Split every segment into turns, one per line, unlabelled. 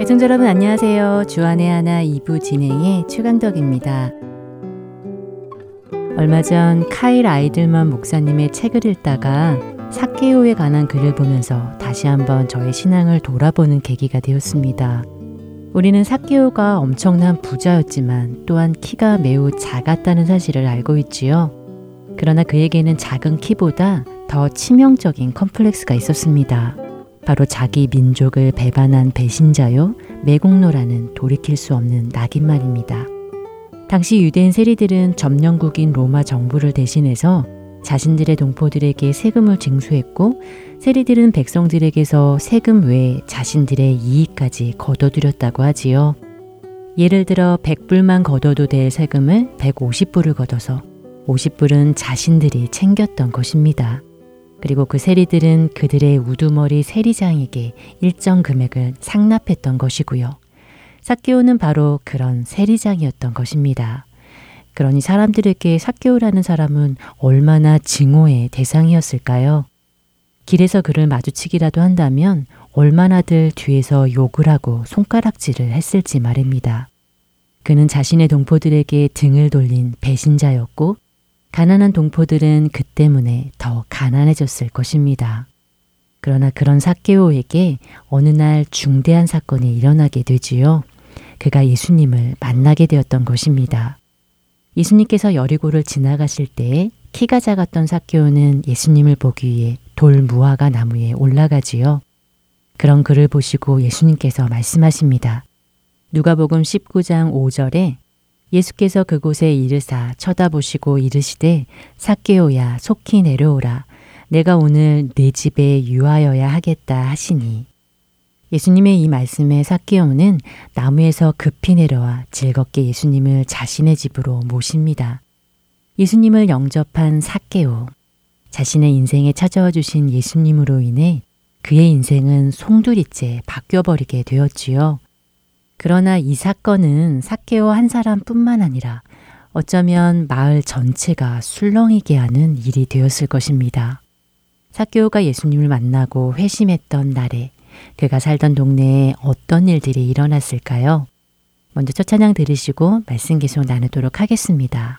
애청자 여러분 안녕하세요. 주안의 하나 2부 진행의 최강덕입니다. 얼마 전 카일 아이들만 목사님의 책을 읽다가 사케오에 관한 글을 보면서 다시 한번 저의 신앙을 돌아보는 계기가 되었습니다. 우리는 사케오가 엄청난 부자였지만 또한 키가 매우 작았다는 사실을 알고 있지요. 그러나 그에게는 작은 키보다 더 치명적인 컴플렉스가 있었습니다. 바로 자기 민족을 배반한 배신자요, 매국노라는 돌이킬 수 없는 낙인 말입니다. 당시 유대인 세리들은 점령국인 로마 정부를 대신해서 자신들의 동포들에게 세금을 징수했고 세리들은 백성들에게서 세금 외에 자신들의 이익까지 거둬들였다고 하지요. 예를 들어 100불만 걷어도 될 세금을 150불을 걷어서 50불은 자신들이 챙겼던 것입니다. 그리고 그 세리들은 그들의 우두머리 세리장에게 일정 금액을 상납했던 것이고요. 사케오는 바로 그런 세리장이었던 것입니다. 그러니 사람들에게 사케오라는 사람은 얼마나 증오의 대상이었을까요? 길에서 그를 마주치기라도 한다면 얼마나들 뒤에서 욕을 하고 손가락질을 했을지 말입니다. 그는 자신의 동포들에게 등을 돌린 배신자였고 가난한 동포들은 그 때문에 더 가난해졌을 것입니다. 그러나 그런 사케오에게 어느 날 중대한 사건이 일어나게 되지요. 그가 예수님을 만나게 되었던 것입니다. 예수님께서 여리고를 지나가실 때 키가 작았던 사케오는 예수님을 보기 위해 돌 무화과 나무에 올라가지요. 그런 그를 보시고 예수님께서 말씀하십니다. 누가복음 19장 5절에 예수께서 그곳에 이르사 쳐다보시고 이르시되 사케오야 속히 내려오라 내가 오늘 내 집에 유하여야 하겠다 하시니 예수님의 이 말씀에 사케오는 나무에서 급히 내려와 즐겁게 예수님을 자신의 집으로 모십니다. 예수님을 영접한 사케오 자신의 인생에 찾아와 주신 예수님으로 인해 그의 인생은 송두리째 바뀌어버리게 되었지요. 그러나 이 사건은 사케오 한 사람뿐만 아니라 어쩌면 마을 전체가 술렁이게 하는 일이 되었을 것입니다. 사케오가 예수님을 만나고 회심했던 날에 그가 살던 동네에 어떤 일들이 일어났을까요? 먼저 첫 찬양 들으시고 말씀 계속 나누도록 하겠습니다.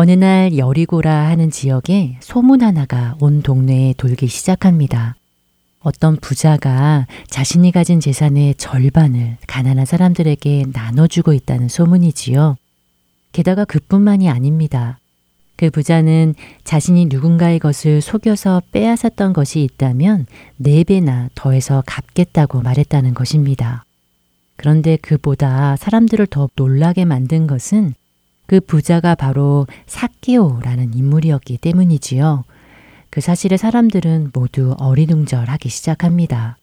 어느 날 여리고라 하는 지역에 소문 하나가 온 동네에 돌기 시작합니다. 어떤 부자가 자신이 가진 재산의 절반을 가난한 사람들에게 나눠주고 있다는 소문이지요. 게다가 그뿐만이 아닙니다. 그 부자는 자신이 누군가의 것을 속여서 빼앗았던 것이 있다면 네 배나 더해서 갚겠다고 말했다는 것입니다. 그런데 그보다 사람들을 더 놀라게 만든 것은 그 부자가 바로 사케오라는 인물이었기 때문이지요. 그 사실을 사람들은 모두 어리둥절하기 시작합니다.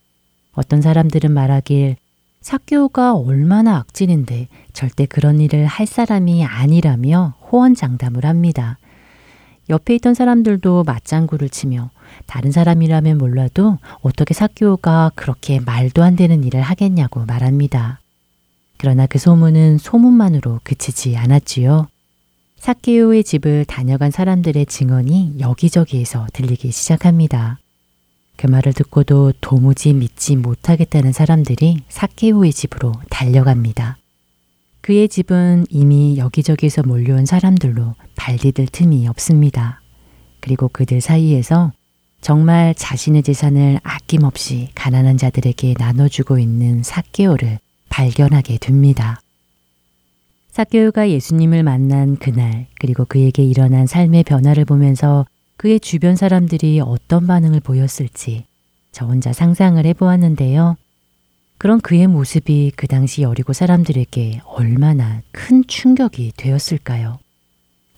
어떤 사람들은 말하길 사케오가 얼마나 악진인데 절대 그런 일을 할 사람이 아니라며 호언장담을 합니다. 옆에 있던 사람들도 맞장구를 치며 다른 사람이라면 몰라도 어떻게 사케오가 그렇게 말도 안 되는 일을 하겠냐고 말합니다. 그러나 그 소문은 소문만으로 그치지 않았지요. 사케오의 집을 다녀간 사람들의 증언이 여기저기에서 들리기 시작합니다. 그 말을 듣고도 도무지 믿지 못하겠다는 사람들이 사케오의 집으로 달려갑니다. 그의 집은 이미 여기저기서 몰려온 사람들로 발디딜 틈이 없습니다. 그리고 그들 사이에서 정말 자신의 재산을 아낌없이 가난한 자들에게 나눠주고 있는 사케오를 발견하게 됩니다. 사케오가 예수님을 만난 그날, 그리고 그에게 일어난 삶의 변화를 보면서 그의 주변 사람들이 어떤 반응을 보였을지 저 혼자 상상을 해보았는데요. 그런 그의 모습이 그 당시 여리고 사람들에게 얼마나 큰 충격이 되었을까요?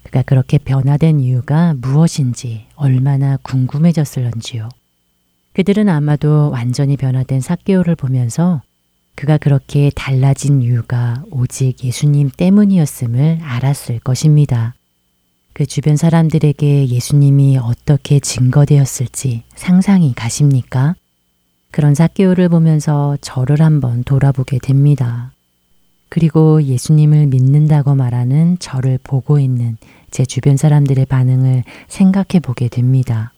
그가 그렇게 변화된 이유가 무엇인지 얼마나 궁금해졌을런지요. 그들은 아마도 완전히 변화된 사케오를 보면서 그가 그렇게 달라진 이유가 오직 예수님 때문이었음을 알았을 것입니다. 그 주변 사람들에게 예수님이 어떻게 증거되었을지 상상이 가십니까? 그런 사케오를 보면서 저를 한번 돌아보게 됩니다. 그리고 예수님을 믿는다고 말하는 저를 보고 있는 제 주변 사람들의 반응을 생각해 보게 됩니다.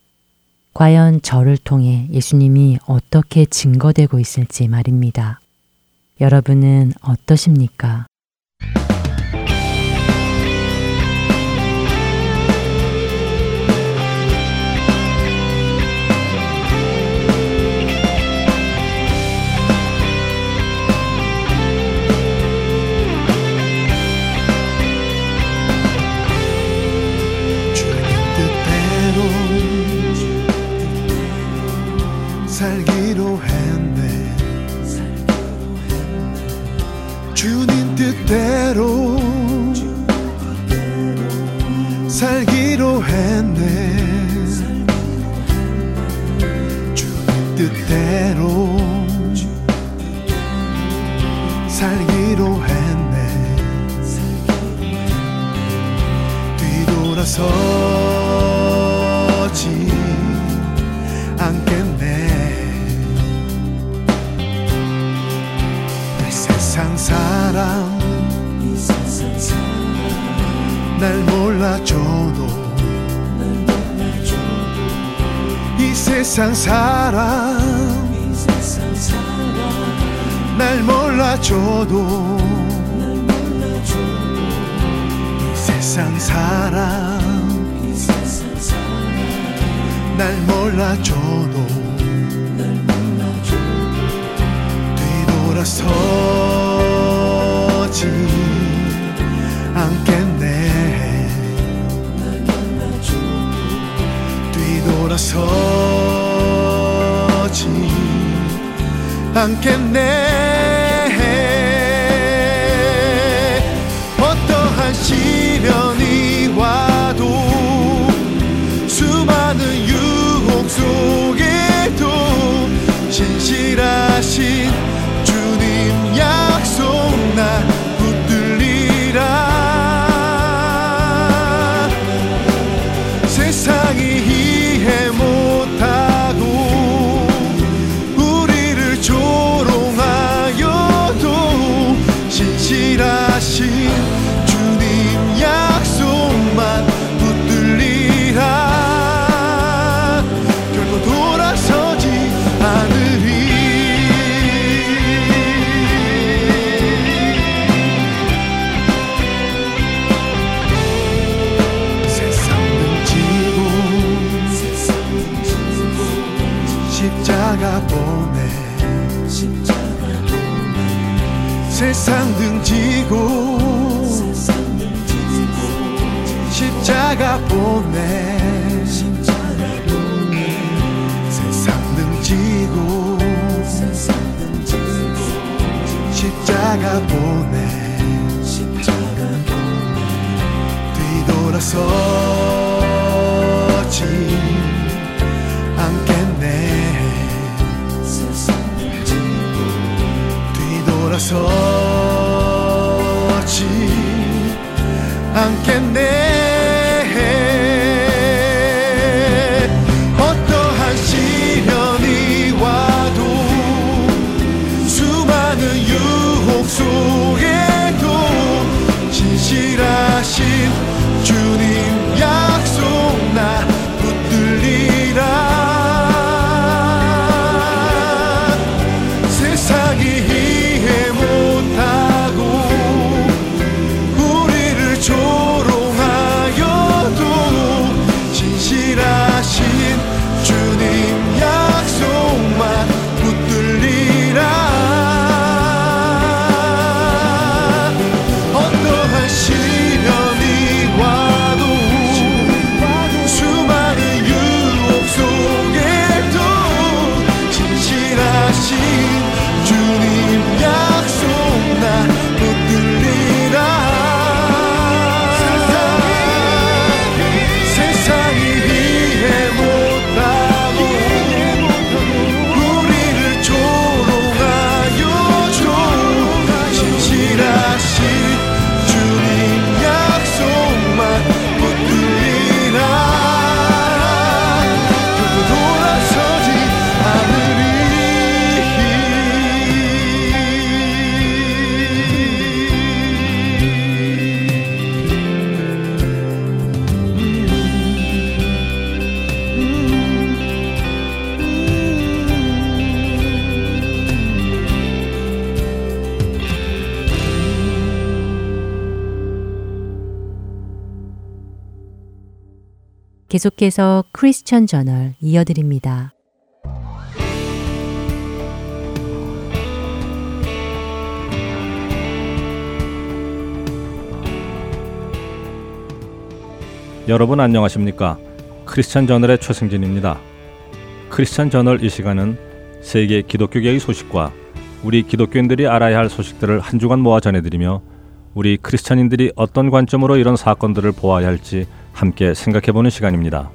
과연 저를 통해 예수님이 어떻게 증거되고 있을지 말입니다. 여러분은 어떠십니까? 계속해서 크리스천 저널 이어드립니다.
여러분 안녕하십니까? 크리스찬 저널의 최승진입니다. 크리스찬 저널 이 시간은 세계 기독교계의 소식과 우리 기독교인들이 알아야 할 소식들을 한 주간 모아 전해드리며 우리 크리스찬인들이 어떤 관점으로 이런 사건들을 보아야 할지 함께 생각해보는 시간입니다.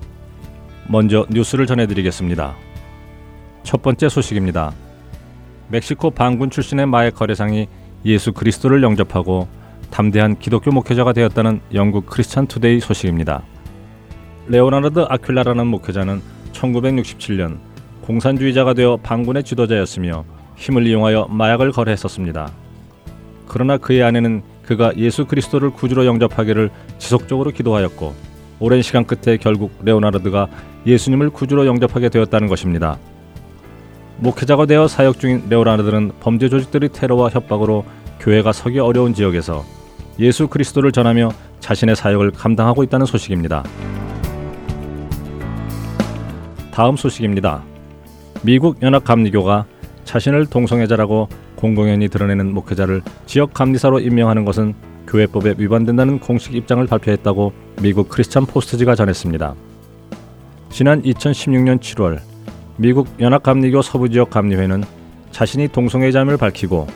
먼저 뉴스를 전해드리겠습니다. 첫 번째 소식입니다. 멕시코 반군 출신의 마약 거래상이 예수 그리스도를 영접하고 담대한 기독교 목회자가 되었다는 영국 크리스찬 투데이 소식입니다. 레오나르드 아퀴라라는 목회자는 1967년 공산주의자가 되어 반군의 지도자였으며 힘을 이용하여 마약을 거래했었습니다. 그러나 그의 아내는 그가 예수 그리스도를 구주로 영접하기를 지속적으로 기도하였고 오랜 시간 끝에 결국 레오나르드가 예수님을 구주로 영접하게 되었다는 것입니다. 목회자가 되어 사역 중인 레오나르드는 범죄 조직들의 테러와 협박으로 교회가 서기 어려운 지역에서 예수 그리스도를 전하며 자신의 사역을 감당하고 있다는 소식입니다. 다음 소식입니다. 미국 연합 감리교가 자신을 동성애자라고 공공연히 드러내는 목회자를 지역 감리사로 임명하는 것은 교회법에 위반된다는 공식 입장을 발표했다고 미국 크리스찬 포스트지가 전했습니다. 지난 2016년 7월 미국 연합감리교 서부지역 감리회는 자신이 동성애자임을 밝히고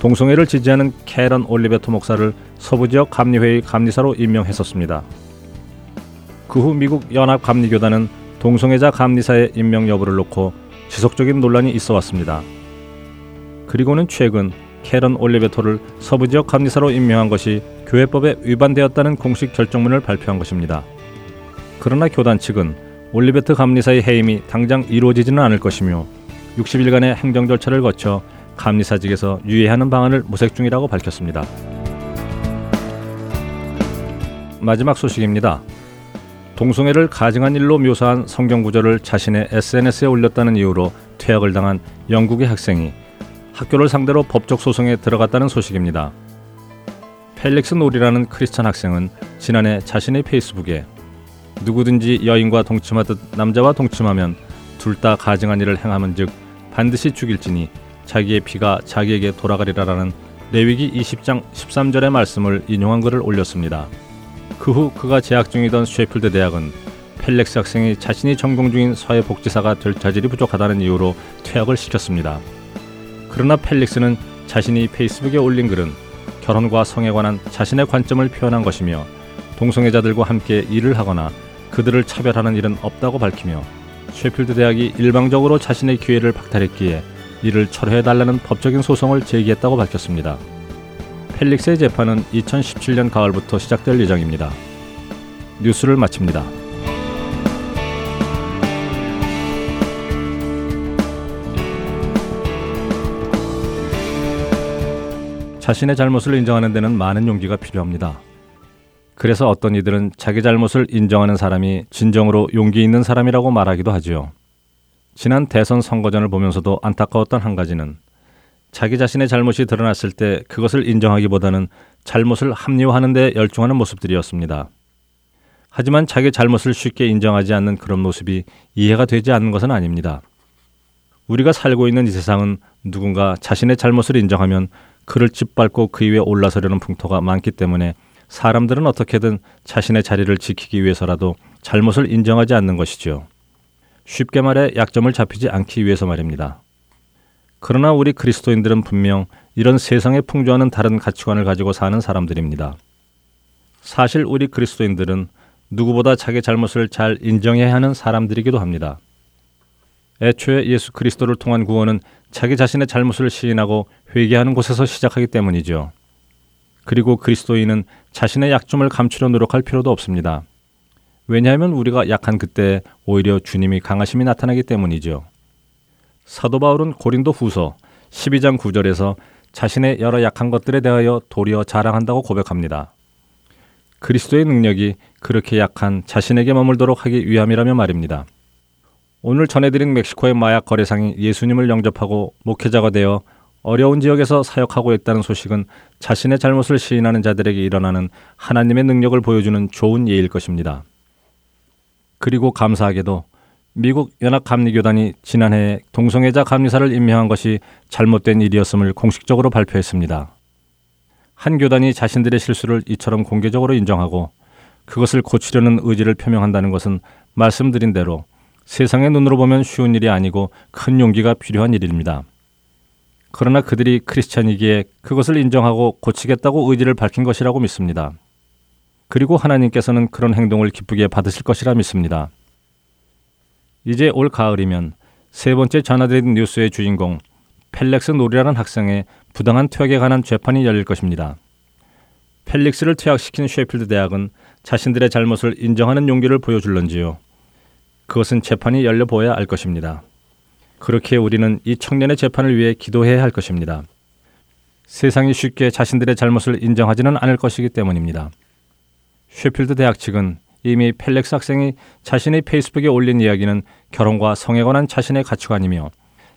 동성애를 지지하는 캐런 올리베토 목사를 서부지역 감리회의 감리사로 임명했었습니다. 그 후 미국 연합감리교단은 동성애자 감리사의 임명 여부를 놓고 지속적인 논란이 있어 왔습니다. 그리고는 최근 캐런 올리베토를 서부 지역 감리사로 임명한 것이 교회법에 위반되었다는 공식 결정문을 발표한 것입니다. 그러나 교단 측은 올리베트 감리사의 해임이 당장 이루어지지는 않을 것이며 60일간의 행정 절차를 거쳐 감리사직에서 유예하는 방안을 모색 중이라고 밝혔습니다. 마지막 소식입니다. 동성애를 가증한 일로 묘사한 성경 구절을 자신의 SNS에 올렸다는 이유로 퇴학을 당한 영국의 학생이 학교를 상대로 법적 소송에 들어갔다는 소식입니다. 펠릭스 놀이라는 크리스천 학생은 지난해 자신의 페이스북에 누구든지 여인과 동침하듯 남자와 동침하면 둘 다 가증한 일을 행하면 즉 반드시 죽일지니 자기의 피가 자기에게 돌아가리라라는 레위기 20장 13절의 말씀을 인용한 글을 올렸습니다. 그 후 그가 재학 중이던 쉐필드 대학은 펠릭스 학생이 자신이 전공 중인 사회복지사가 될 자질이 부족하다는 이유로 퇴학을 시켰습니다. 그러나 펠릭스는 자신이 페이스북에 올린 글은 결혼과 성에 관한 자신의 관점을 표현한 것이며 동성애자들과 함께 일을 하거나 그들을 차별하는 일은 없다고 밝히며 쉐필드 대학이 일방적으로 자신의 기회를 박탈했기에 이를 철회해달라는 법적인 소송을 제기했다고 밝혔습니다. 펠릭스의 재판은 2017년 가을부터 시작될 예정입니다. 뉴스를 마칩니다. 자신의 잘못을 인정하는 데는 많은 용기가 필요합니다. 그래서 어떤 이들은 자기 잘못을 인정하는 사람이 진정으로 용기 있는 사람이라고 말하기도 하지요. 지난 대선 선거전을 보면서도 안타까웠던 한 가지는 자기 자신의 잘못이 드러났을 때 그것을 인정하기보다는 잘못을 합리화하는 데 열중하는 모습들이었습니다. 하지만 자기 잘못을 쉽게 인정하지 않는 그런 모습이 이해가 되지 않는 것은 아닙니다. 우리가 살고 있는 이 세상은 누군가 자신의 잘못을 인정하면 그를 짓밟고 그 위에 올라서려는 풍토가 많기 때문에 사람들은 어떻게든 자신의 자리를 지키기 위해서라도 잘못을 인정하지 않는 것이지요. 쉽게 말해 약점을 잡히지 않기 위해서 말입니다. 그러나 우리 그리스도인들은 분명 이런 세상에 풍조하는 다른 가치관을 가지고 사는 사람들입니다. 사실 우리 그리스도인들은 누구보다 자기 잘못을 잘 인정해야 하는 사람들이기도 합니다. 애초에 예수 그리스도를 통한 구원은 자기 자신의 잘못을 시인하고 회개하는 곳에서 시작하기 때문이죠. 그리고 그리스도인은 자신의 약점을 감추려 노력할 필요도 없습니다. 왜냐하면 우리가 약한 그때 오히려 주님이 강하심이 나타나기 때문이죠. 사도 바울은 고린도 후서 12장 9절에서 자신의 여러 약한 것들에 대하여 도리어 자랑한다고 고백합니다. 그리스도의 능력이 그렇게 약한 자신에게 머물도록 하기 위함이라며 말입니다. 오늘 전해드린 멕시코의 마약 거래상이 예수님을 영접하고 목회자가 되어 어려운 지역에서 사역하고 있다는 소식은 자신의 잘못을 시인하는 자들에게 일어나는 하나님의 능력을 보여주는 좋은 예일 것입니다. 그리고 감사하게도 미국 연합감리교단이 지난해 동성애자 감리사를 임명한 것이 잘못된 일이었음을 공식적으로 발표했습니다. 한 교단이 자신들의 실수를 이처럼 공개적으로 인정하고 그것을 고치려는 의지를 표명한다는 것은 말씀드린 대로 세상의 눈으로 보면 쉬운 일이 아니고 큰 용기가 필요한 일입니다. 그러나 그들이 크리스찬이기에 그것을 인정하고 고치겠다고 의지를 밝힌 것이라고 믿습니다. 그리고 하나님께서는 그런 행동을 기쁘게 받으실 것이라 믿습니다. 이제 올 가을이면 세 번째 전해드린 뉴스의 주인공 펠릭스 놀이라는 학생의 부당한 퇴학에 관한 재판이 열릴 것입니다. 펠릭스를 퇴학시킨 쉐필드 대학은 자신들의 잘못을 인정하는 용기를 보여줄런지요. 그것은 재판이 열려 보아야 알 것입니다. 그렇게 우리는 이 청년의 재판을 위해 기도해야 할 것입니다. 세상이 쉽게 자신들의 잘못을 인정하지는 않을 것이기 때문입니다. 쉐필드 대학 측은 이미 펠릭스 학생이 자신의 페이스북에 올린 이야기는 결혼과 성에 관한 자신의 가치관이며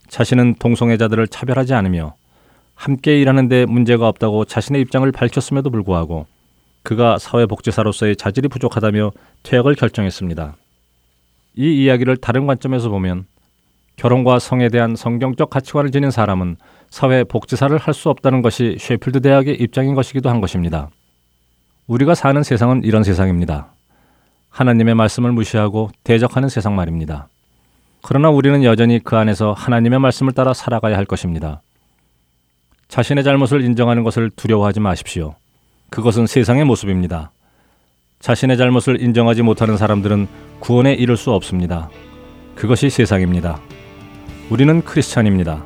자신은 동성애자들을 차별하지 않으며 함께 일하는데 문제가 없다고 자신의 입장을 밝혔음에도 불구하고 그가 사회복지사로서의 자질이 부족하다며 퇴학을 결정했습니다. 이 이야기를 다른 관점에서 보면 결혼과 성에 대한 성경적 가치관을 지닌 사람은 사회 복지사를 할 수 없다는 것이 쉐필드 대학의 입장인 것이기도 한 것입니다. 우리가 사는 세상은 이런 세상입니다. 하나님의 말씀을 무시하고 대적하는 세상 말입니다. 그러나 우리는 여전히 그 안에서 하나님의 말씀을 따라 살아가야 할 것입니다. 자신의 잘못을 인정하는 것을 두려워하지 마십시오. 그것은 세상의 모습입니다. 자신의 잘못을 인정하지 못하는 사람들은 구원에 이를 수 없습니다. 그것이 세상입니다. 우리는 크리스찬입니다.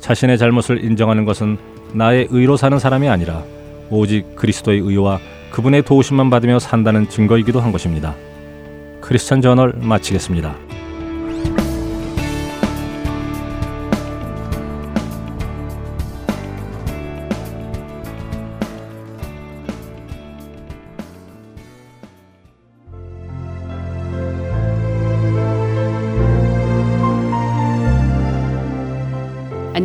자신의 잘못을 인정하는 것은 나의 의로 사는 사람이 아니라 오직 그리스도의 의와 그분의 도우심만 받으며 산다는 증거이기도 한 것입니다. 크리스찬 저널 마치겠습니다.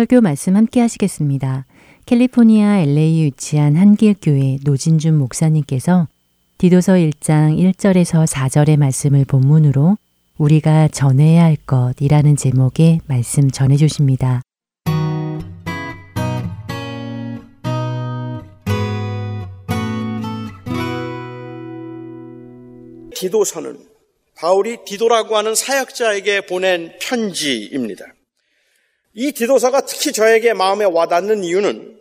설교 말씀 함께 하시겠습니다. 캘리포니아 LA에 위치한 한길교회 노진준 목사님께서 디도서 1장 1절에서 4절의 말씀을 본문으로 우리가 전해야 할 것이라는 제목의 말씀 전해 주십니다.
디도서는 바울이 디도라고 하는 사역자에게 보낸 편지입니다. 이 디도서가 특히 저에게 마음에 와닿는 이유는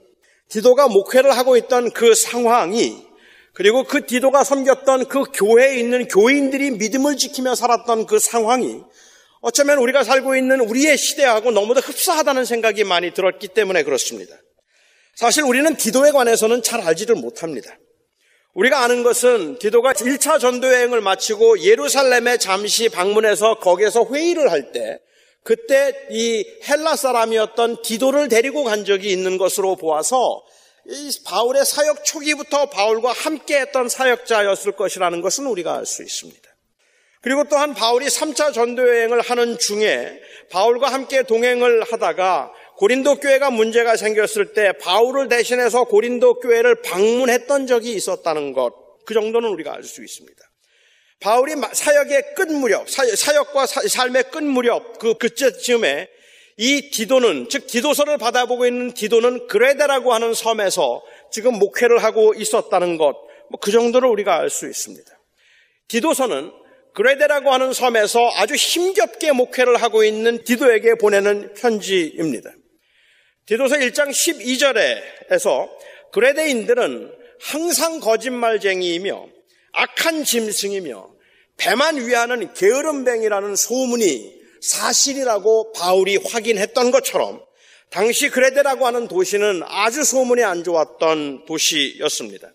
디도가 목회를 하고 있던 그 상황이 그리고 그 디도가 섬겼던 그 교회에 있는 교인들이 믿음을 지키며 살았던 그 상황이 어쩌면 우리가 살고 있는 우리의 시대하고 너무도 흡사하다는 생각이 많이 들었기 때문에 그렇습니다. 사실 우리는 디도에 관해서는 잘 알지를 못합니다. 우리가 아는 것은 디도가 1차 전도 여행을 마치고 예루살렘에 잠시 방문해서 거기에서 회의를 할 때 그때 이 헬라 사람이었던 디도를 데리고 간 적이 있는 것으로 보아서 이 바울의 사역 초기부터 바울과 함께 했던 사역자였을 것이라는 것은 우리가 알 수 있습니다. 그리고 또한 바울이 3차 전도 여행을 하는 중에 바울과 함께 동행을 하다가 고린도 교회가 문제가 생겼을 때 바울을 대신해서 고린도 교회를 방문했던 적이 있었다는 것. 그 정도는 우리가 알 수 있습니다. 바울이 사역의 끝 무렵, 사역과 삶의 끝 무렵 그 그때쯤에 이 디도는 즉 디도서를 받아보고 있는 디도는 그레데라고 하는 섬에서 지금 목회를 하고 있었다는 것, 뭐 그 정도를 우리가 알 수 있습니다. 디도서는 그레데라고 하는 섬에서 아주 힘겹게 목회를 하고 있는 디도에게 보내는 편지입니다. 디도서 1장 12절에서 그레데인들은 항상 거짓말쟁이이며 악한 짐승이며 배만 위하는 게으름뱅이라는 소문이 사실이라고 바울이 확인했던 것처럼 당시 그레데라고 하는 도시는 아주 소문이 안 좋았던 도시였습니다.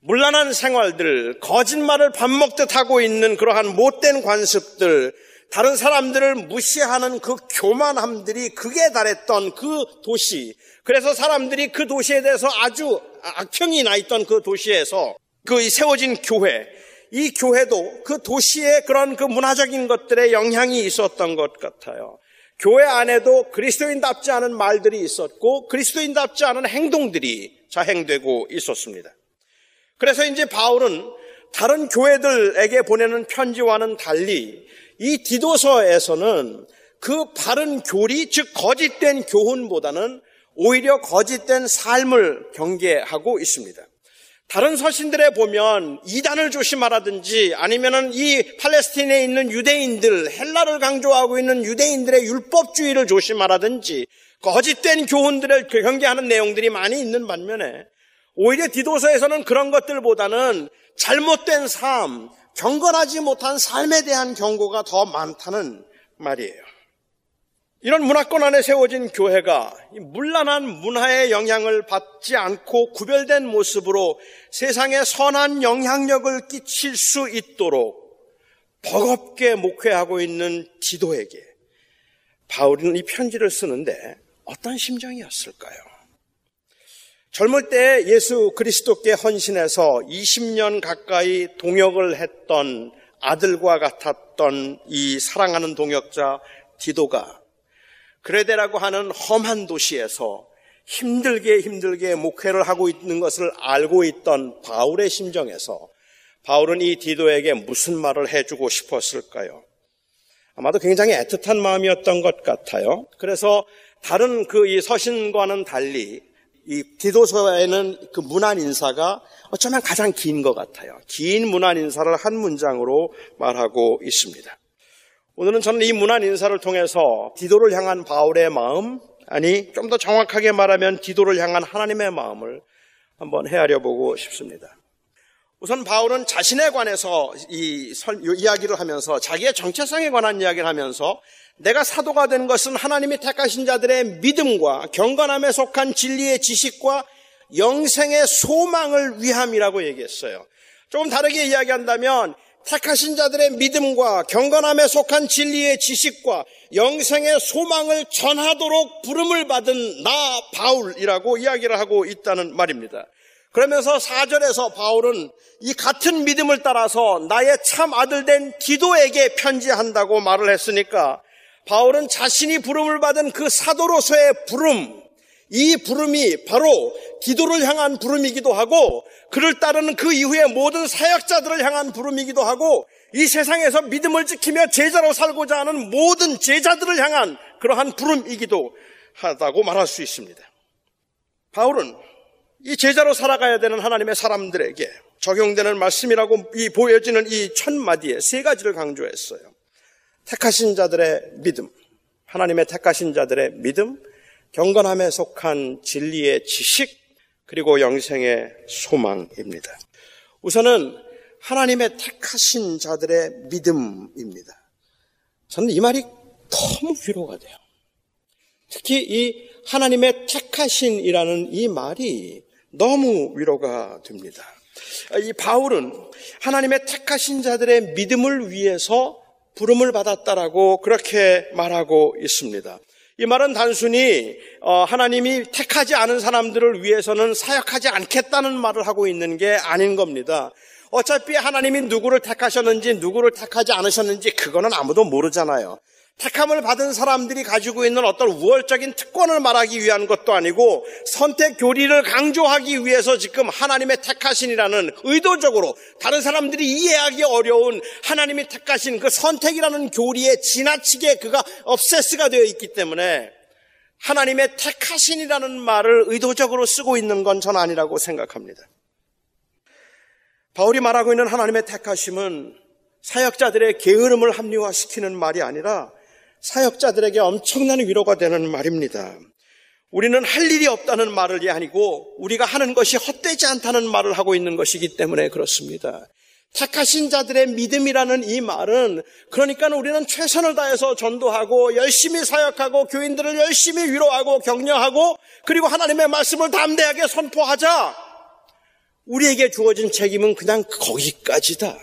물란한 생활들, 거짓말을 밥 먹듯 하고 있는 그러한 못된 관습들, 다른 사람들을 무시하는 그 교만함들이 극에 달했던 그 도시. 그래서 사람들이 그 도시에 대해서 아주 악평이 나 있던 그 도시에서 그 세워진 교회, 이 교회도 그 도시의 그런 그 문화적인 것들에 영향이 있었던 것 같아요. 교회 안에도 그리스도인답지 않은 말들이 있었고 그리스도인답지 않은 행동들이 자행되고 있었습니다. 그래서 이제 바울은 다른 교회들에게 보내는 편지와는 달리 이 디도서에서는 그 바른 교리, 즉 거짓된 교훈보다는 오히려 거짓된 삶을 경계하고 있습니다. 다른 서신들에 보면 이단을 조심하라든지 아니면은 이 팔레스틴에 있는 유대인들, 헬라를 강조하고 있는 유대인들의 율법주의를 조심하라든지 거짓된 교훈들을 경계하는 내용들이 많이 있는 반면에 오히려 디도서에서는 그런 것들보다는 잘못된 삶, 경건하지 못한 삶에 대한 경고가 더 많다는 말이에요. 이런 문화권 안에 세워진 교회가 문란한 문화의 영향을 받지 않고 구별된 모습으로 세상에 선한 영향력을 끼칠 수 있도록 버겁게 목회하고 있는 지도에게 바울은 이 편지를 쓰는데 어떤 심정이었을까요? 젊을 때 예수 그리스도께 헌신해서 20년 가까이 동역을 했던 아들과 같았던 이 사랑하는 동역자 디도가 그레데라고 하는 험한 도시에서 힘들게 힘들게 목회를 하고 있는 것을 알고 있던 바울의 심정에서 바울은 이 디도에게 무슨 말을 해주고 싶었을까요? 아마도 굉장히 애틋한 마음이었던 것 같아요. 그래서 다른 그 이 서신과는 달리 이 디도서에는 그 문안 인사가 어쩌면 가장 긴 것 같아요. 긴 문안 인사를 한 문장으로 말하고 있습니다. 오늘은 저는 이 문안 인사를 통해서 디도를 향한 바울의 마음, 아니 좀 더 정확하게 말하면 디도를 향한 하나님의 마음을 한번 헤아려 보고 싶습니다. 우선 바울은 자신에 관해서 이 설, 이야기를 하면서 자기의 정체성에 관한 이야기를 하면서 내가 사도가 된 것은 하나님이 택하신 자들의 믿음과 경건함에 속한 진리의 지식과 영생의 소망을 위함이라고 얘기했어요. 조금 다르게 이야기한다면 택하신 자들의 믿음과 경건함에 속한 진리의 지식과 영생의 소망을 전하도록 부름을 받은 나 바울이라고 이야기를 하고 있다는 말입니다. 그러면서 4절에서 바울은 이 같은 믿음을 따라서 나의 참 아들 된 디도에게 편지한다고 말을 했으니까 바울은 자신이 부름을 받은 그 사도로서의 부름, 이 부름이 바로 기도를 향한 부름이기도 하고 그를 따르는 그 이후에 모든 사역자들을 향한 부름이기도 하고 이 세상에서 믿음을 지키며 제자로 살고자 하는 모든 제자들을 향한 그러한 부름이기도 하다고 말할 수 있습니다. 바울은 이 제자로 살아가야 되는 하나님의 사람들에게 적용되는 말씀이라고 이 보여지는 이 첫 마디에 세 가지를 강조했어요. 택하신 자들의 믿음, 하나님의 택하신 자들의 믿음, 경건함에 속한 진리의 지식, 그리고 영생의 소망입니다. 우선은 하나님의 택하신 자들의 믿음입니다. 저는 이 말이 너무 위로가 돼요. 특히 이 하나님의 택하신이라는 이 말이 너무 위로가 됩니다. 이 바울은 하나님의 택하신 자들의 믿음을 위해서 부름을 받았다라고 그렇게 말하고 있습니다. 이 말은 단순히 어, 하나님이 택하지 않은 사람들을 위해서는 사역하지 않겠다는 말을 하고 있는 게 아닌 겁니다. 어차피 하나님이 누구를 택하셨는지 누구를 택하지 않으셨는지 그거는 아무도 모르잖아요. 택함을 받은 사람들이 가지고 있는 어떤 우월적인 특권을 말하기 위한 것도 아니고 선택 교리를 강조하기 위해서 지금 하나님의 택하신이라는 의도적으로 다른 사람들이 이해하기 어려운 하나님이 택하신 그 선택이라는 교리에 지나치게 그가 업세스가 되어 있기 때문에 하나님의 택하신이라는 말을 의도적으로 쓰고 있는 건 전 아니라고 생각합니다. 바울이 말하고 있는 하나님의 택하심은 사역자들의 게으름을 합리화시키는 말이 아니라 사역자들에게 엄청난 위로가 되는 말입니다. 우리는 할 일이 없다는 말을 아니고 우리가 하는 것이 헛되지 않다는 말을 하고 있는 것이기 때문에 그렇습니다. 택하신 자들의 믿음이라는 이 말은 그러니까 우리는 최선을 다해서 전도하고 열심히 사역하고 교인들을 열심히 위로하고 격려하고 그리고 하나님의 말씀을 담대하게 선포하자. 우리에게 주어진 책임은 그냥 거기까지다.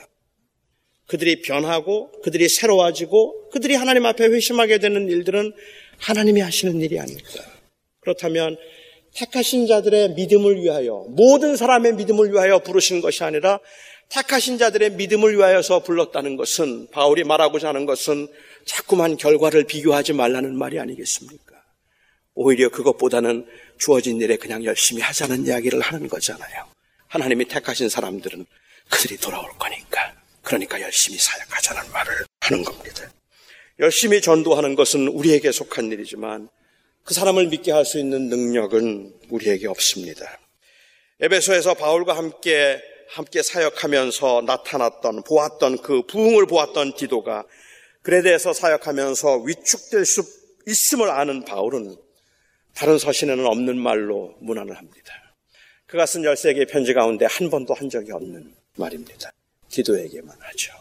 그들이 변하고 그들이 새로워지고 그들이 하나님 앞에 회심하게 되는 일들은 하나님이 하시는 일이 아닐까. 그렇다면 택하신 자들의 믿음을 위하여 모든 사람의 믿음을 위하여 부르신 것이 아니라 택하신 자들의 믿음을 위하여서 불렀다는 것은 바울이 말하고자 하는 것은 자꾸만 결과를 비교하지 말라는 말이 아니겠습니까? 오히려 그것보다는 주어진 일에 그냥 열심히 하자는 이야기를 하는 거잖아요. 하나님이 택하신 사람들은 그들이 돌아올 거니까. 그러니까 열심히 사역하자는 말을 하는 겁니다. 열심히 전도하는 것은 우리에게 속한 일이지만 그 사람을 믿게 할 수 있는 능력은 우리에게 없습니다. 에베소에서 바울과 함께 함께 사역하면서 나타났던 보았던 그 부흥을 보았던 디도가 대해서 사역하면서 위축될 수 있음을 아는 바울은 다른 서신에는 없는 말로 문안을 합니다. 그가 쓴 13개의 편지 가운데 한 번도 한 적이 없는 말입니다. 기도에게만 하죠.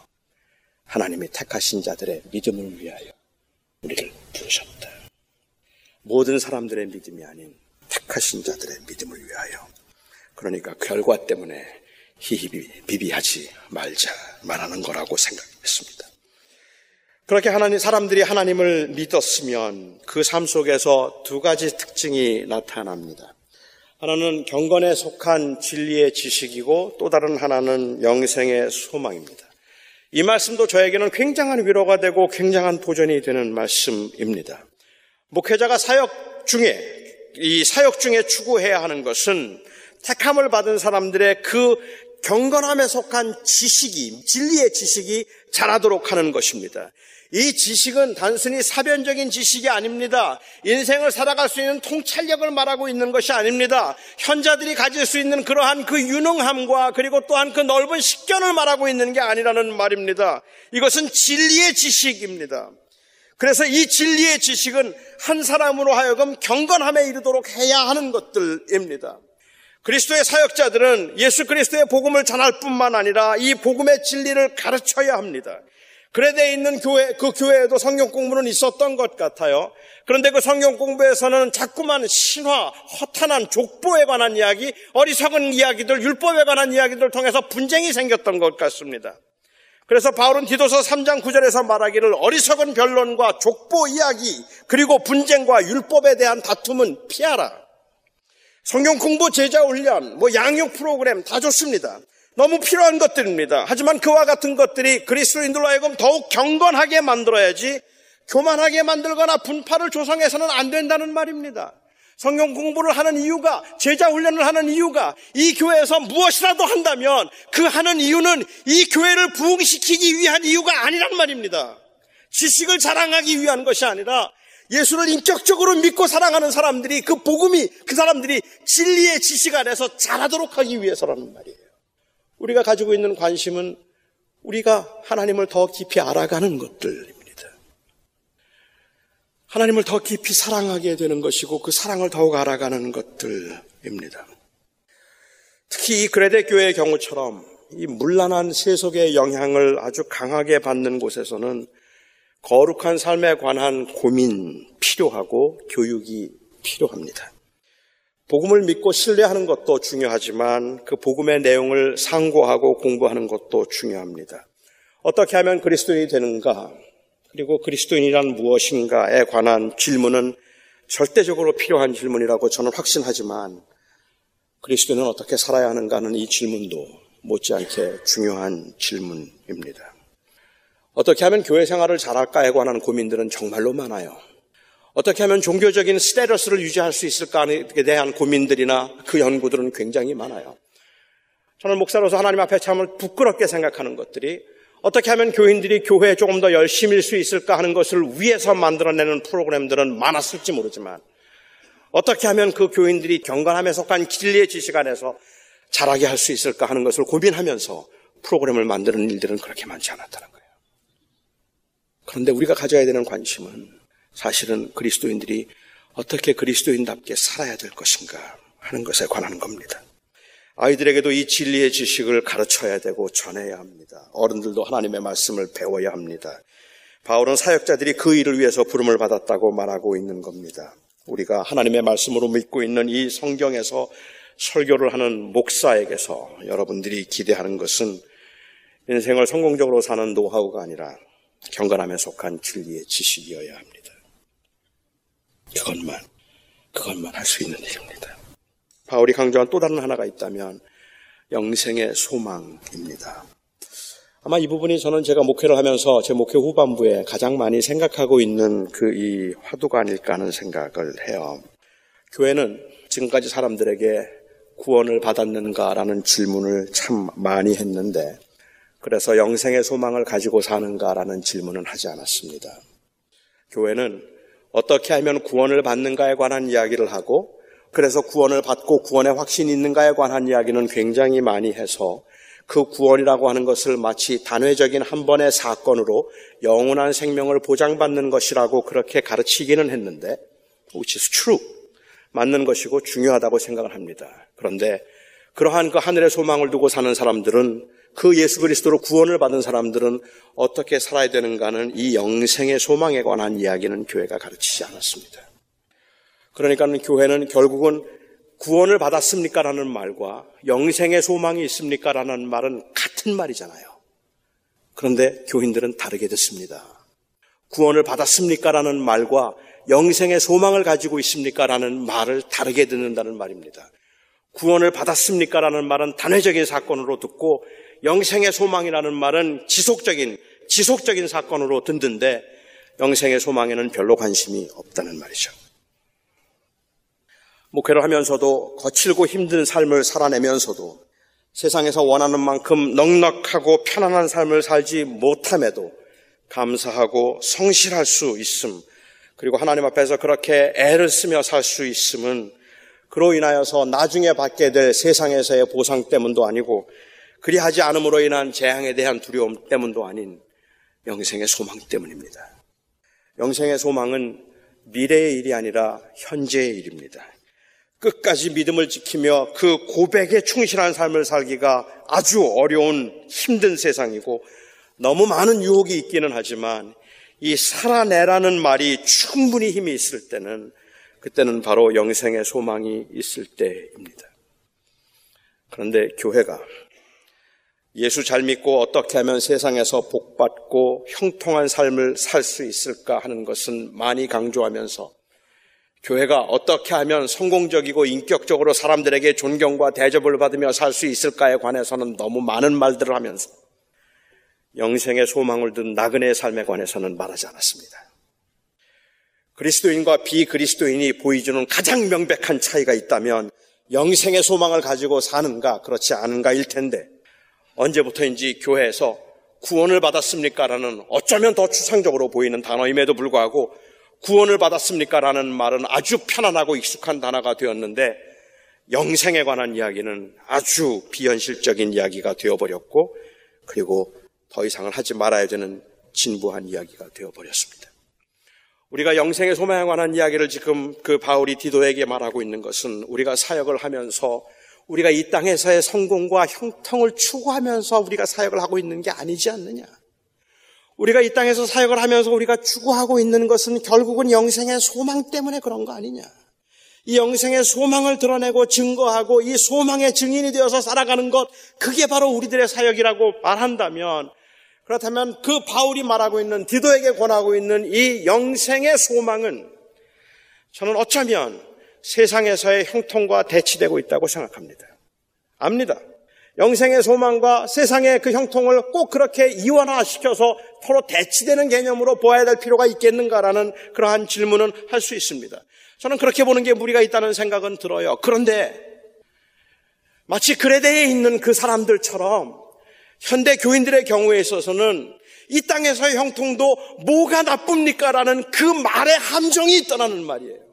하나님이 택하신 자들의 믿음을 위하여 우리를 부르셨다. 모든 사람들의 믿음이 아닌 택하신 자들의 믿음을 위하여. 그러니까 결과 때문에 히히 비비하지 말자 말하는 거라고 생각했습니다. 그렇게 하나님 사람들이 하나님을 믿었으면 그 삶 속에서 두 가지 특징이 나타납니다. 하나는 경건에 속한 진리의 지식이고 또 다른 하나는 영생의 소망입니다. 이 말씀도 저에게는 굉장한 위로가 되고 굉장한 도전이 되는 말씀입니다. 목회자가 사역 중에 이 사역 중에 추구해야 하는 것은 택함을 받은 사람들의 그 경건함에 속한 지식이, 진리의 지식이 자라도록 하는 것입니다. 이 지식은 단순히 사변적인 지식이 아닙니다. 인생을 살아갈 수 있는 통찰력을 말하고 있는 것이 아닙니다. 현자들이 가질 수 있는 그러한 그 유능함과 그리고 또한 그 넓은 식견을 말하고 있는 게 아니라는 말입니다. 이것은 진리의 지식입니다. 그래서 이 진리의 지식은 한 사람으로 하여금 경건함에 이르도록 해야 하는 것들입니다. 그리스도의 사역자들은 예수 그리스도의 복음을 전할 뿐만 아니라 이 복음의 진리를 가르쳐야 합니다. 그레데 있는 교회, 그 교회에도 성경 공부는 있었던 것 같아요. 그런데 그 성경 공부에서는 자꾸만 신화, 허탄한 족보에 관한 이야기, 어리석은 이야기들, 율법에 관한 이야기들 을 통해서 분쟁이 생겼던 것 같습니다. 그래서 바울은 디도서 3장 9절에서 말하기를 어리석은 변론과 족보 이야기, 그리고 분쟁과 율법에 대한 다툼은 피하라. 성경 공부 제자 훈련, 뭐 양육 프로그램 다 좋습니다. 너무 필요한 것들입니다. 하지만 그와 같은 것들이 그리스도인들로 하여금 더욱 경건하게 만들어야지 교만하게 만들거나 분파를 조성해서는 안 된다는 말입니다. 성경 공부를 하는 이유가 제자 훈련을 하는 이유가 이 교회에서 무엇이라도 한다면 그 하는 이유는 이 교회를 부흥시키기 위한 이유가 아니란 말입니다. 지식을 자랑하기 위한 것이 아니라 예수를 인격적으로 믿고 사랑하는 사람들이 그 복음이 그 사람들이 진리의 지식 안에서 자라도록 하기 위해서라는 말이에요. 우리가 가지고 있는 관심은 우리가 하나님을 더 깊이 알아가는 것들입니다. 하나님을 더 깊이 사랑하게 되는 것이고 그 사랑을 더욱 알아가는 것들입니다. 특히 이 그레데 교회의 경우처럼 이 물란한 세속의 영향을 아주 강하게 받는 곳에서는 거룩한 삶에 관한 고민 필요하고 교육이 필요합니다. 복음을 믿고 신뢰하는 것도 중요하지만 그 복음의 내용을 상고하고 공부하는 것도 중요합니다. 어떻게 하면 그리스도인이 되는가? 그리고 그리스도인이란 무엇인가에 관한 질문은 절대적으로 필요한 질문이라고 저는 확신하지만 그리스도인은 어떻게 살아야 하는가 하는 이 질문도 못지않게 중요한 질문입니다. 어떻게 하면 교회 생활을 잘할까에 관한 고민들은 정말로 많아요. 어떻게 하면 종교적인 스테러스를 유지할 수 있을까에 대한 고민들이나 그 연구들은 굉장히 많아요. 저는 목사로서 하나님 앞에 참을 부끄럽게 생각하는 것들이 어떻게 하면 교인들이 교회에 조금 더 열심일 수 있을까 하는 것을 위해서 만들어내는 프로그램들은 많았을지 모르지만 어떻게 하면 그 교인들이 경건함에 속한 진리의 지식 안에서 잘하게 할 수 있을까 하는 것을 고민하면서 프로그램을 만드는 일들은 그렇게 많지 거예요. 그런데 우리가 가져야 되는 관심은 사실은 그리스도인들이 어떻게 그리스도인답게 살아야 될 것인가 하는 것에 관한 겁니다. 아이들에게도 이 진리의 지식을 가르쳐야 되고 전해야 합니다. 어른들도 하나님의 말씀을 배워야 합니다. 바울은 사역자들이 그 일을 위해서 부름을 받았다고 말하고 있는 겁니다. 우리가 하나님의 말씀으로 믿고 있는 이 성경에서 설교를 하는 목사에게서 여러분들이 기대하는 것은 인생을 성공적으로 사는 노하우가 아니라 경건함에 속한 진리의 지식이어야 합니다. 그것만, 그것만 할 수 있는 일입니다. 바울이 강조한 또 다른 하나가 있다면 영생의 소망입니다. 아마 이 부분이 저는 제가 목회를 하면서 제 목회 후반부에 가장 많이 생각하고 있는 그 이 화두가 아닐까 하는 생각을 해요. 교회는 지금까지 사람들에게 구원을 받았는가라는 질문을 참 많이 했는데 그래서 영생의 소망을 가지고 사는가라는 질문은 하지 않았습니다. 교회는 어떻게 하면 구원을 받는가에 관한 이야기를 하고 그래서 구원을 받고 구원의 확신이 있는가에 관한 이야기는 굉장히 많이 해서 그 구원이라고 하는 것을 마치 단회적인 한 번의 사건으로 영원한 생명을 보장받는 것이라고 그렇게 가르치기는 했는데, which is true. 맞는 것이고 중요하다고 생각을 합니다. 그런데 그러한 그 하늘의 소망을 두고 사는 사람들은 그 예수 그리스도로 구원을 받은 사람들은 어떻게 살아야 되는가는 이 영생의 소망에 관한 이야기는 교회가 가르치지 않았습니다. 그러니까 교회는 결국은 구원을 받았습니까? 라는 말과 영생의 소망이 있습니까? 라는 말은 같은 말이잖아요. 그런데 교인들은 다르게 듣습니다. 구원을 받았습니까? 라는 말과 영생의 소망을 가지고 있습니까? 라는 말을 다르게 듣는다는 말입니다. 구원을 받았습니까? 라는 말은 단회적인 사건으로 듣고 영생의 소망이라는 말은 지속적인, 지속적인 사건으로 듣는데 영생의 소망에는 별로 관심이 없다는 말이죠. 목회를 하면서도 거칠고 힘든 삶을 살아내면서도 세상에서 원하는 만큼 넉넉하고 편안한 삶을 살지 못함에도 감사하고 성실할 수 있음. 그리고 하나님 앞에서 그렇게 애를 쓰며 살 수 있음은 그로 인하여서 나중에 받게 될 세상에서의 보상 때문도 아니고 그리하지 않음으로 인한 재앙에 대한 두려움 때문도 아닌 영생의 소망 때문입니다. 영생의 소망은 미래의 일이 아니라 현재의 일입니다. 끝까지 믿음을 지키며 그 고백에 충실한 삶을 살기가 아주 어려운 힘든 세상이고 너무 많은 유혹이 있기는 하지만 이 살아내라는 말이 충분히 힘이 있을 때는 그때는 바로 영생의 소망이 있을 때입니다. 그런데 교회가 예수 잘 믿고 어떻게 하면 세상에서 복받고 형통한 삶을 살 수 있을까 하는 것은 많이 강조하면서 교회가 어떻게 하면 성공적이고 인격적으로 사람들에게 존경과 대접을 받으며 살 수 있을까에 관해서는 너무 많은 말들을 하면서 영생의 소망을 둔 나그네의 삶에 관해서는 말하지 않았습니다. 그리스도인과 비그리스도인이 보여주는 가장 명백한 차이가 있다면 영생의 소망을 가지고 사는가 그렇지 않은가일 텐데 언제부터인지 교회에서 구원을 받았습니까? 라는 어쩌면 더 추상적으로 보이는 단어임에도 불구하고 구원을 받았습니까? 라는 말은 아주 편안하고 익숙한 단어가 되었는데 영생에 관한 이야기는 아주 비현실적인 이야기가 되어버렸고 그리고 더 이상을 하지 말아야 되는 진부한 이야기가 되어버렸습니다. 우리가 영생의 소망에 관한 이야기를 지금 그 바울이 디도에게 말하고 있는 것은 우리가 사역을 하면서 우리가 이 땅에서의 성공과 형통을 추구하면서 우리가 사역을 하고 있는 게 아니지 않느냐. 우리가 이 땅에서 사역을 하면서 우리가 추구하고 있는 것은 결국은 영생의 소망 때문에 그런 거 아니냐. 이 영생의 소망을 드러내고 증거하고 이 소망의 증인이 되어서 살아가는 것, 그게 바로 우리들의 사역이라고 말한다면, 그렇다면 그 바울이 말하고 있는, 디도에게 권하고 있는 이 영생의 소망은 저는 어쩌면 세상에서의 형통과 대치되고 있다고 생각합니다. 압니다. 영생의 소망과 세상의 그 형통을 꼭 그렇게 이원화시켜서 서로 대치되는 개념으로 보아야 될 필요가 있겠는가라는 그러한 질문은 할 수 있습니다. 저는 그렇게 보는 게 무리가 있다는 생각은 들어요. 그런데 마치 그레데에 있는 그 사람들처럼 현대 교인들의 경우에 있어서는 이 땅에서의 형통도 뭐가 나쁩니까? 라는 그 말의 함정이 있다는 말이에요.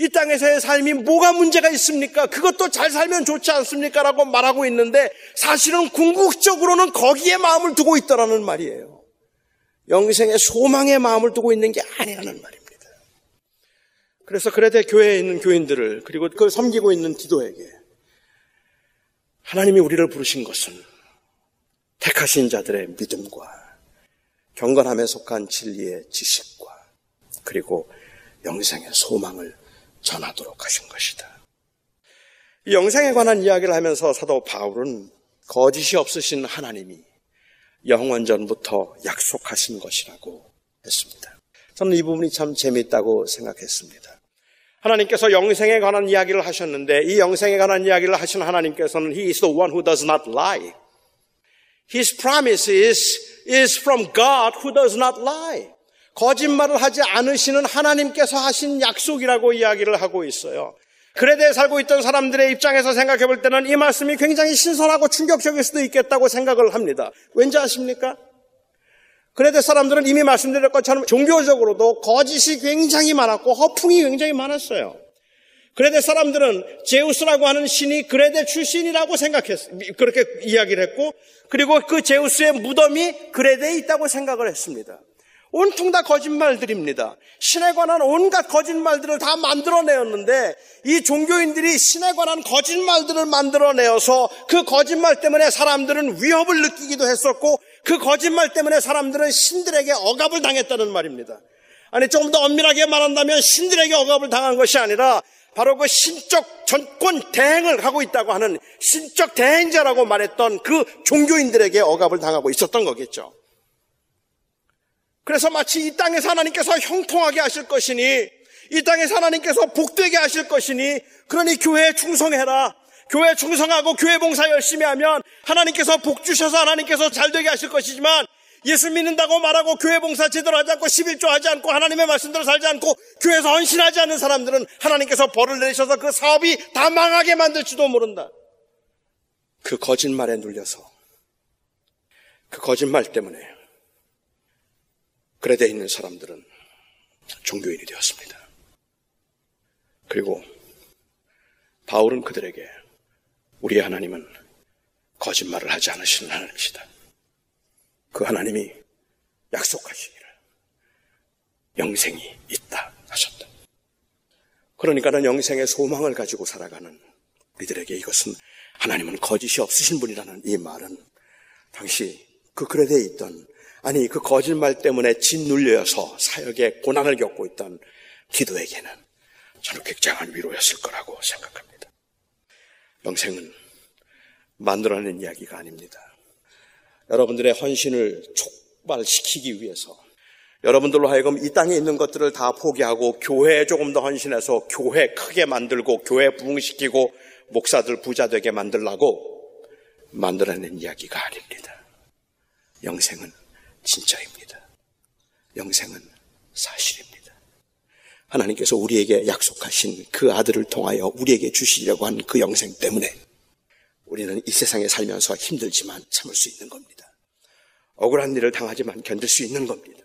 이 땅에서의 삶이 뭐가 문제가 있습니까? 그것도 잘 살면 좋지 않습니까? 라고 말하고 있는데 사실은 궁극적으로는 거기에 마음을 두고 있다라는 말이에요. 영생의 소망에 마음을 두고 있는 게 아니라는 말입니다. 그래서 그래도 교회에 있는 교인들을 그리고 그걸 섬기고 있는 기도에게 하나님이 우리를 부르신 것은 택하신 자들의 믿음과 경건함에 속한 진리의 지식과 그리고 영생의 소망을 전하도록 하신 것이다. 이 영생에 관한 이야기를 하면서 사도 바울은 거짓이 없으신 하나님이 영원전부터 약속하신 것이라고 했습니다. 저는 이 부분이 참 재미있다고 생각했습니다. 하나님께서 영생에 관한 이야기를 하셨는데 이 영생에 관한 이야기를 하신 하나님께서는 He is the one who does not lie. His promise is, is from God who does not lie. 거짓말을 하지 않으시는 하나님께서 하신 약속이라고 이야기를 하고 있어요. 그레데 살고 있던 사람들의 입장에서 생각해 볼 때는 이 말씀이 굉장히 신선하고 충격적일 수도 있겠다고 생각을 합니다. 왠지 아십니까? 그레데 사람들은 이미 말씀드린 것처럼 종교적으로도 거짓이 굉장히 많았고 허풍이 굉장히 많았어요. 그레데 사람들은 제우스라고 하는 신이 그레데 출신이라고 생각했, 그렇게 이야기를 했고, 그리고 그 제우스의 무덤이 그레데에 있다고 생각을 했습니다. 온통 다 거짓말들입니다. 신에 관한 온갖 거짓말들을 다 만들어내었는데 이 종교인들이 신에 관한 거짓말들을 만들어내어서 그 거짓말 때문에 사람들은 위협을 느끼기도 했었고 그 거짓말 때문에 사람들은 신들에게 억압을 당했다는 말입니다. 아니 조금 더 엄밀하게 말한다면 신들에게 억압을 당한 것이 아니라 바로 그 신적 전권 대행을 하고 있다고 하는 신적 대행자라고 말했던 그 종교인들에게 억압을 당하고 있었던 거겠죠. 그래서 마치 이 땅에서 하나님께서 형통하게 하실 것이니 이 땅에서 하나님께서 복되게 하실 것이니 그러니 교회에 충성해라. 교회 충성하고 교회 봉사 열심히 하면 하나님께서 복 주셔서 하나님께서 잘 되게 하실 것이지만 예수 믿는다고 말하고 교회 봉사 제대로 하지 않고 11조 하지 않고 하나님의 말씀대로 살지 않고 교회에서 헌신하지 않는 사람들은 하나님께서 벌을 내셔서 그 사업이 다 망하게 만들지도 모른다. 그 거짓말에 눌려서 그 거짓말 때문에 그레데 있는 사람들은 종교인이 되었습니다. 그리고 바울은 그들에게 우리의 하나님은 거짓말을 하지 않으시는 하나님이시다. 그 하나님이 약속하시기를 영생이 있다 하셨다. 그러니까는 영생의 소망을 가지고 살아가는 우리들에게 이것은 하나님은 거짓이 없으신 분이라는 이 말은 당시 그 그레데에 있던 아니 그 거짓말 때문에 짓눌려서 사역에 고난을 겪고 있던 기도에게는 저는 굉장한 위로였을 거라고 생각합니다. 영생은 만들어낸 이야기가 아닙니다. 여러분들의 헌신을 촉발시키기 위해서 여러분들로 하여금 이 땅에 있는 것들을 다 포기하고 교회에 조금 더 헌신해서 교회 크게 만들고 교회 부흥시키고 목사들 부자 되게 만들라고 만들어낸 이야기가 아닙니다. 영생은 진짜입니다. 영생은 사실입니다. 하나님께서 우리에게 약속하신 그 아들을 통하여 우리에게 주시려고 한 그 영생 때문에 우리는 이 세상에 살면서 힘들지만 참을 수 있는 겁니다. 억울한 일을 당하지만 견딜 수 있는 겁니다.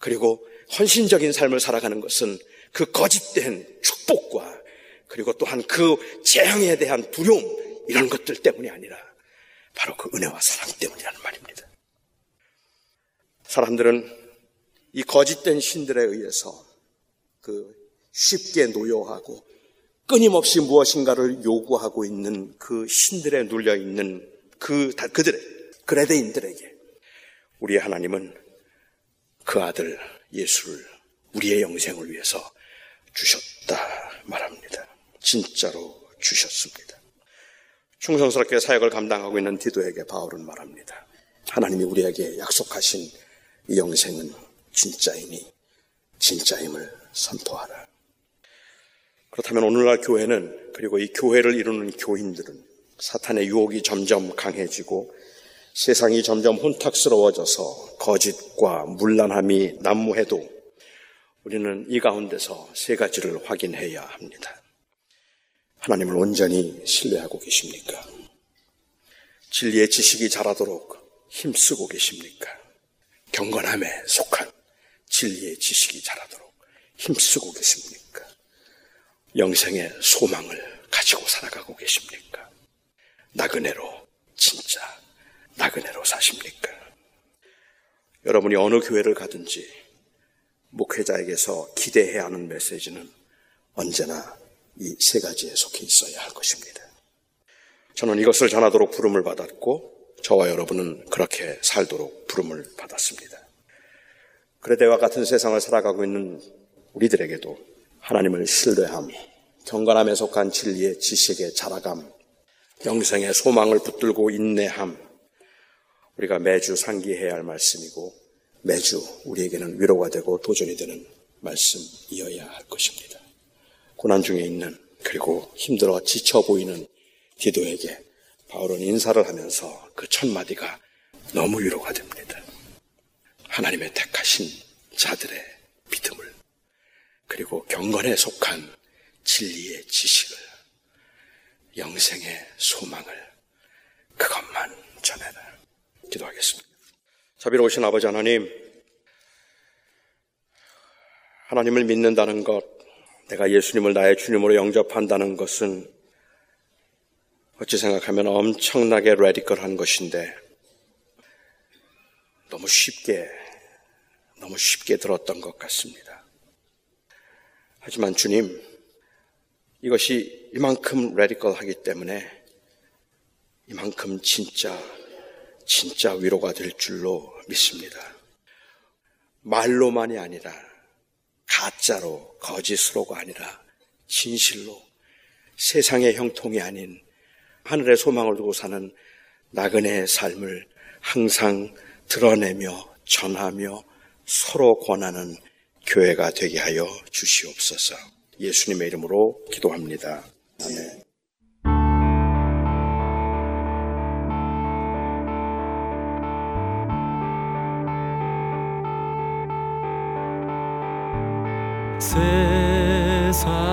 그리고 헌신적인 삶을 살아가는 것은 그 거짓된 축복과 그리고 또한 그 재앙에 대한 두려움 이런 것들 때문이 아니라 바로 그 은혜와 사랑 때문이라는 말입니다. 사람들은 이 거짓된 신들에 의해서 그 쉽게 노여하고 끊임없이 무엇인가를 요구하고 있는 그 신들에 눌려 있는 그 그들의 그레데인들에게 우리 하나님은 그 아들 예수를 우리의 영생을 위해서 주셨다 말합니다. 진짜로 주셨습니다. 충성스럽게 사역을 감당하고 있는 디도에게 바울은 말합니다. 하나님이 우리에게 약속하신 이 영생은 진짜이니 진짜임을 선포하라. 그렇다면 오늘날 교회는 그리고 이 교회를 이루는 교인들은 사탄의 유혹이 점점 강해지고 세상이 점점 혼탁스러워져서 거짓과 문란함이 난무해도 우리는 이 가운데서 세 가지를 확인해야 합니다. 하나님을 온전히 신뢰하고 계십니까? 진리의 지식이 자라도록 힘쓰고 계십니까? 경건함에 속한 진리의 지식이 자라도록 힘쓰고 계십니까? 영생의 소망을 가지고 살아가고 계십니까? 나그네로 진짜 나그네로 사십니까? 여러분이 어느 교회를 가든지 목회자에게서 기대해야 하는 메시지는 언제나 이 세 가지에 속해 있어야 할 것입니다. 저는 이것을 전하도록 부름을 받았고 저와 여러분은 그렇게 살도록 부름을 받았습니다. 그레데와 같은 세상을 살아가고 있는 우리들에게도 하나님을 신뢰함, 경건함에 속한 진리의 지식의 자라감, 영생의 소망을 붙들고 인내함, 우리가 매주 상기해야 할 말씀이고 매주 우리에게는 위로가 되고 도전이 되는 말씀이어야 할 것입니다. 고난 중에 있는 그리고 힘들어 지쳐 보이는 기도에게 바울은 인사를 하면서 그 첫 마디가 너무 위로가 됩니다. 하나님의 택하신 자들의 믿음을 그리고 경건에 속한 진리의 지식을 영생의 소망을 그것만 전해라. 기도하겠습니다. 자비로우신 아버지 하나님, 하나님을 믿는다는 것, 내가 예수님을 나의 주님으로 영접한다는 것은 어찌 생각하면 엄청나게 레디컬한 것인데 너무 쉽게, 너무 쉽게 들었던 것 같습니다. 하지만 주님, 이것이 이만큼 레디컬하기 때문에 이만큼 진짜 진짜 위로가 될 줄로 믿습니다. 말로만이 아니라 가짜로 거짓으로가 아니라 진실로 세상의 형통이 아닌 하늘의 소망을 두고 사는 나그네의 삶을 항상 드러내며 전하며 서로 권하는 교회가 되게 하여 주시옵소서. 예수님의 이름으로 기도합니다. 아멘.
세상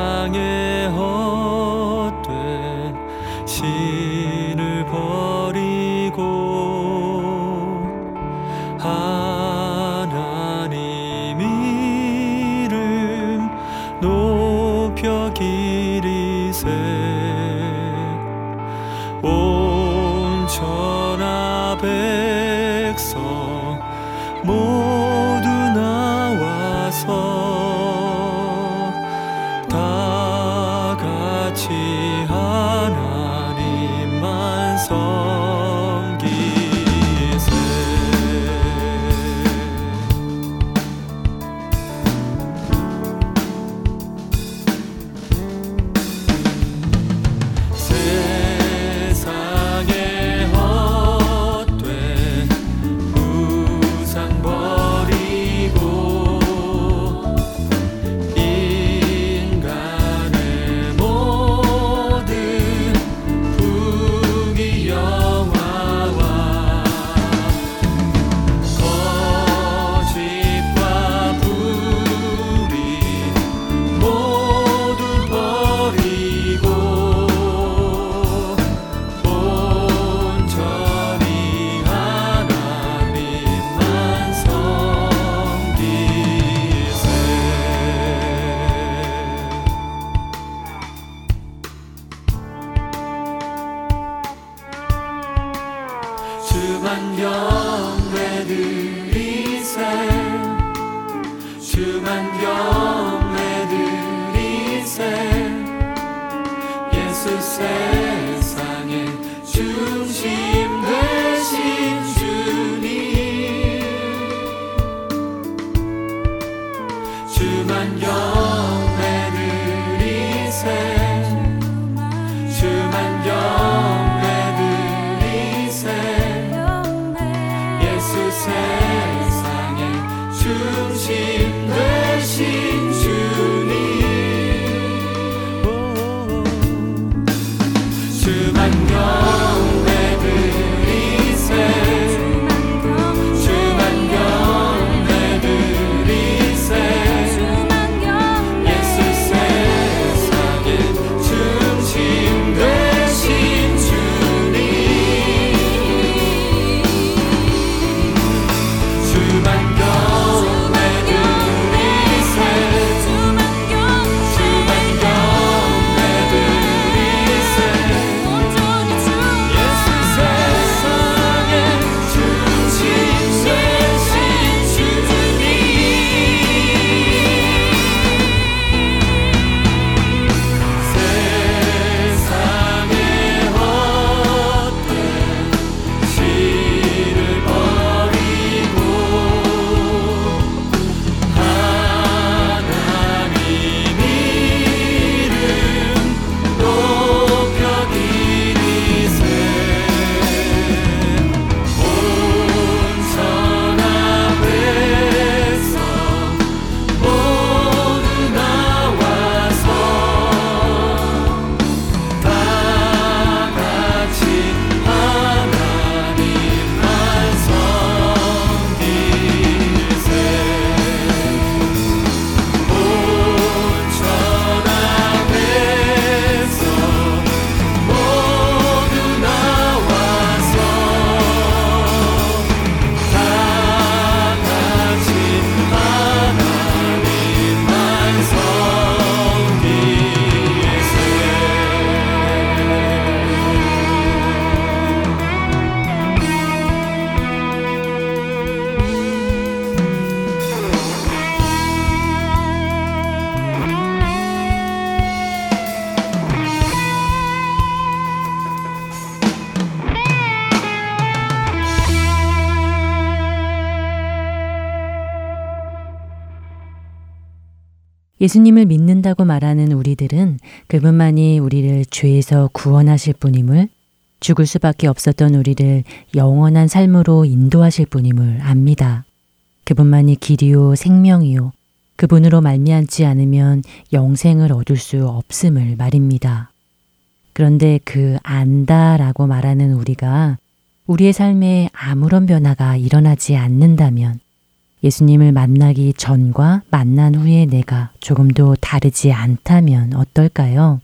예수님을 믿는다고 말하는 우리들은 그분만이 우리를 죄에서 구원하실 분임을 죽을 수밖에 없었던 우리를 영원한 삶으로 인도하실 분임을 압니다. 그분만이 길이요 생명이요 그분으로 말미암지 않으면 영생을 얻을 수 없음을 말입니다. 그런데 그 안다라고 말하는 우리가 우리의 삶에 아무런 변화가 일어나지 않는다면 예수님을 만나기 전과 만난 후에 내가 조금도 다르지 않다면 어떨까요?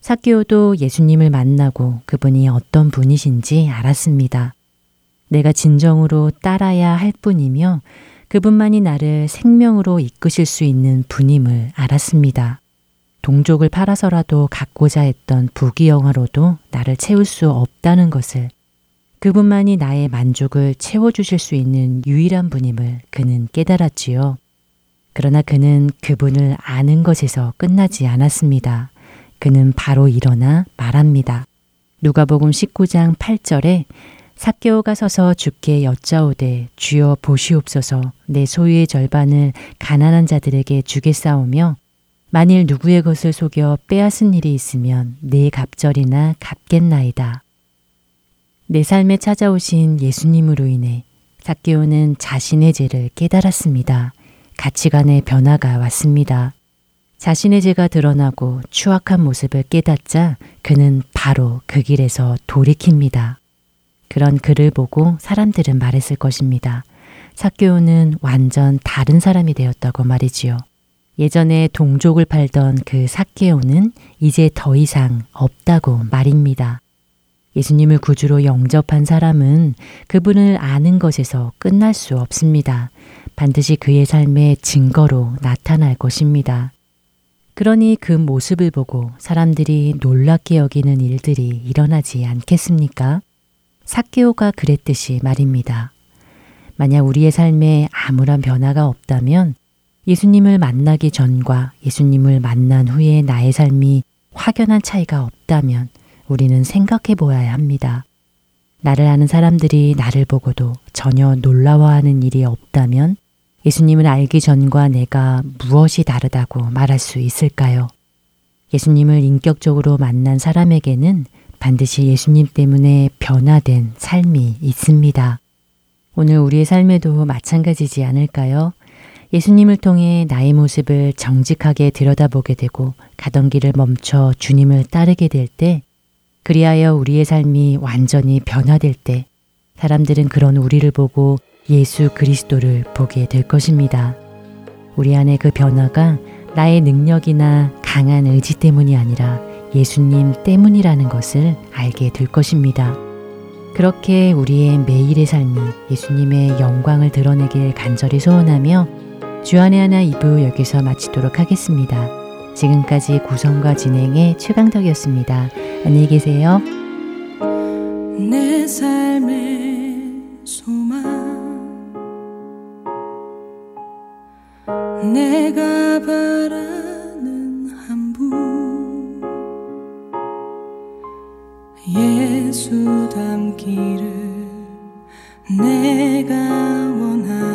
사키오도 예수님을 만나고 그분이 어떤 분이신지 알았습니다. 내가 진정으로 따라야 할 뿐이며 그분만이 나를 생명으로 이끄실 수 있는 분임을 알았습니다. 동족을 팔아서라도 갖고자 했던 부귀영화로도 나를 채울 수 없다는 것을 그분만이 나의 만족을 채워주실 수 있는 유일한 분임을 그는 깨달았지요. 그러나 그는 그분을 아는 것에서 끝나지 않았습니다. 그는 바로 일어나 말합니다. 누가복음 19장 8절에 사개오가 서서 주께 여짜오되 주여 보시옵소서 내 소유의 절반을 가난한 자들에게 주겠사오며 만일 누구의 것을 속여 빼앗은 일이 있으면 내 갑절이나 갚겠나이다. 내 삶에 찾아오신 예수님으로 인해 사개오는 자신의 죄를 깨달았습니다. 가치관의 변화가 왔습니다. 자신의 죄가 드러나고 추악한 모습을 깨닫자 그는 바로 그 길에서 돌이킵니다. 그런 그를 보고 사람들은 말했을 것입니다. 사개오는 완전 다른 사람이 되었다고 말이지요. 예전에 동족을 팔던 그 사개오는 이제 더 이상 없다고 말입니다. 예수님을 구주로 영접한 사람은 그분을 아는 것에서 끝날 수 없습니다. 반드시 그의 삶의 증거로 나타날 것입니다. 그러니 그 모습을 보고 사람들이 놀랍게 여기는 일들이 일어나지 않겠습니까? 사케오가 그랬듯이 말입니다. 만약 우리의 삶에 아무런 변화가 없다면 예수님을 만나기 전과 예수님을 만난 후에 나의 삶이 확연한 차이가 없다면 우리는 생각해 보아야 합니다. 나를 아는 사람들이 나를 보고도 전혀 놀라워하는 일이 없다면 예수님을 알기 전과 내가 무엇이 다르다고 말할 수 있을까요? 예수님을 인격적으로 만난 사람에게는 반드시 예수님 때문에 변화된 삶이 있습니다. 오늘 우리의 삶에도 마찬가지지 않을까요? 예수님을 통해 나의 모습을 정직하게 들여다보게 되고 가던 길을 멈춰 주님을 따르게 될 때, 그리하여 우리의 삶이 완전히 변화될 때, 사람들은 그런 우리를 보고 예수 그리스도를 보게 될 것입니다. 우리 안에 그 변화가 나의 능력이나 강한 의지 때문이 아니라 예수님 때문이라는 것을 알게 될 것입니다. 그렇게 우리의 매일의 삶이 예수님의 영광을 드러내길 간절히 소원하며 주안의 하나 2부 여기서 마치도록 하겠습니다. 지금까지 구성과 진행의 최강덕이었습니다. 안녕히 계세요.
내 삶의 소망 내가 바라는 한 분 예수 닮기를 내가 원하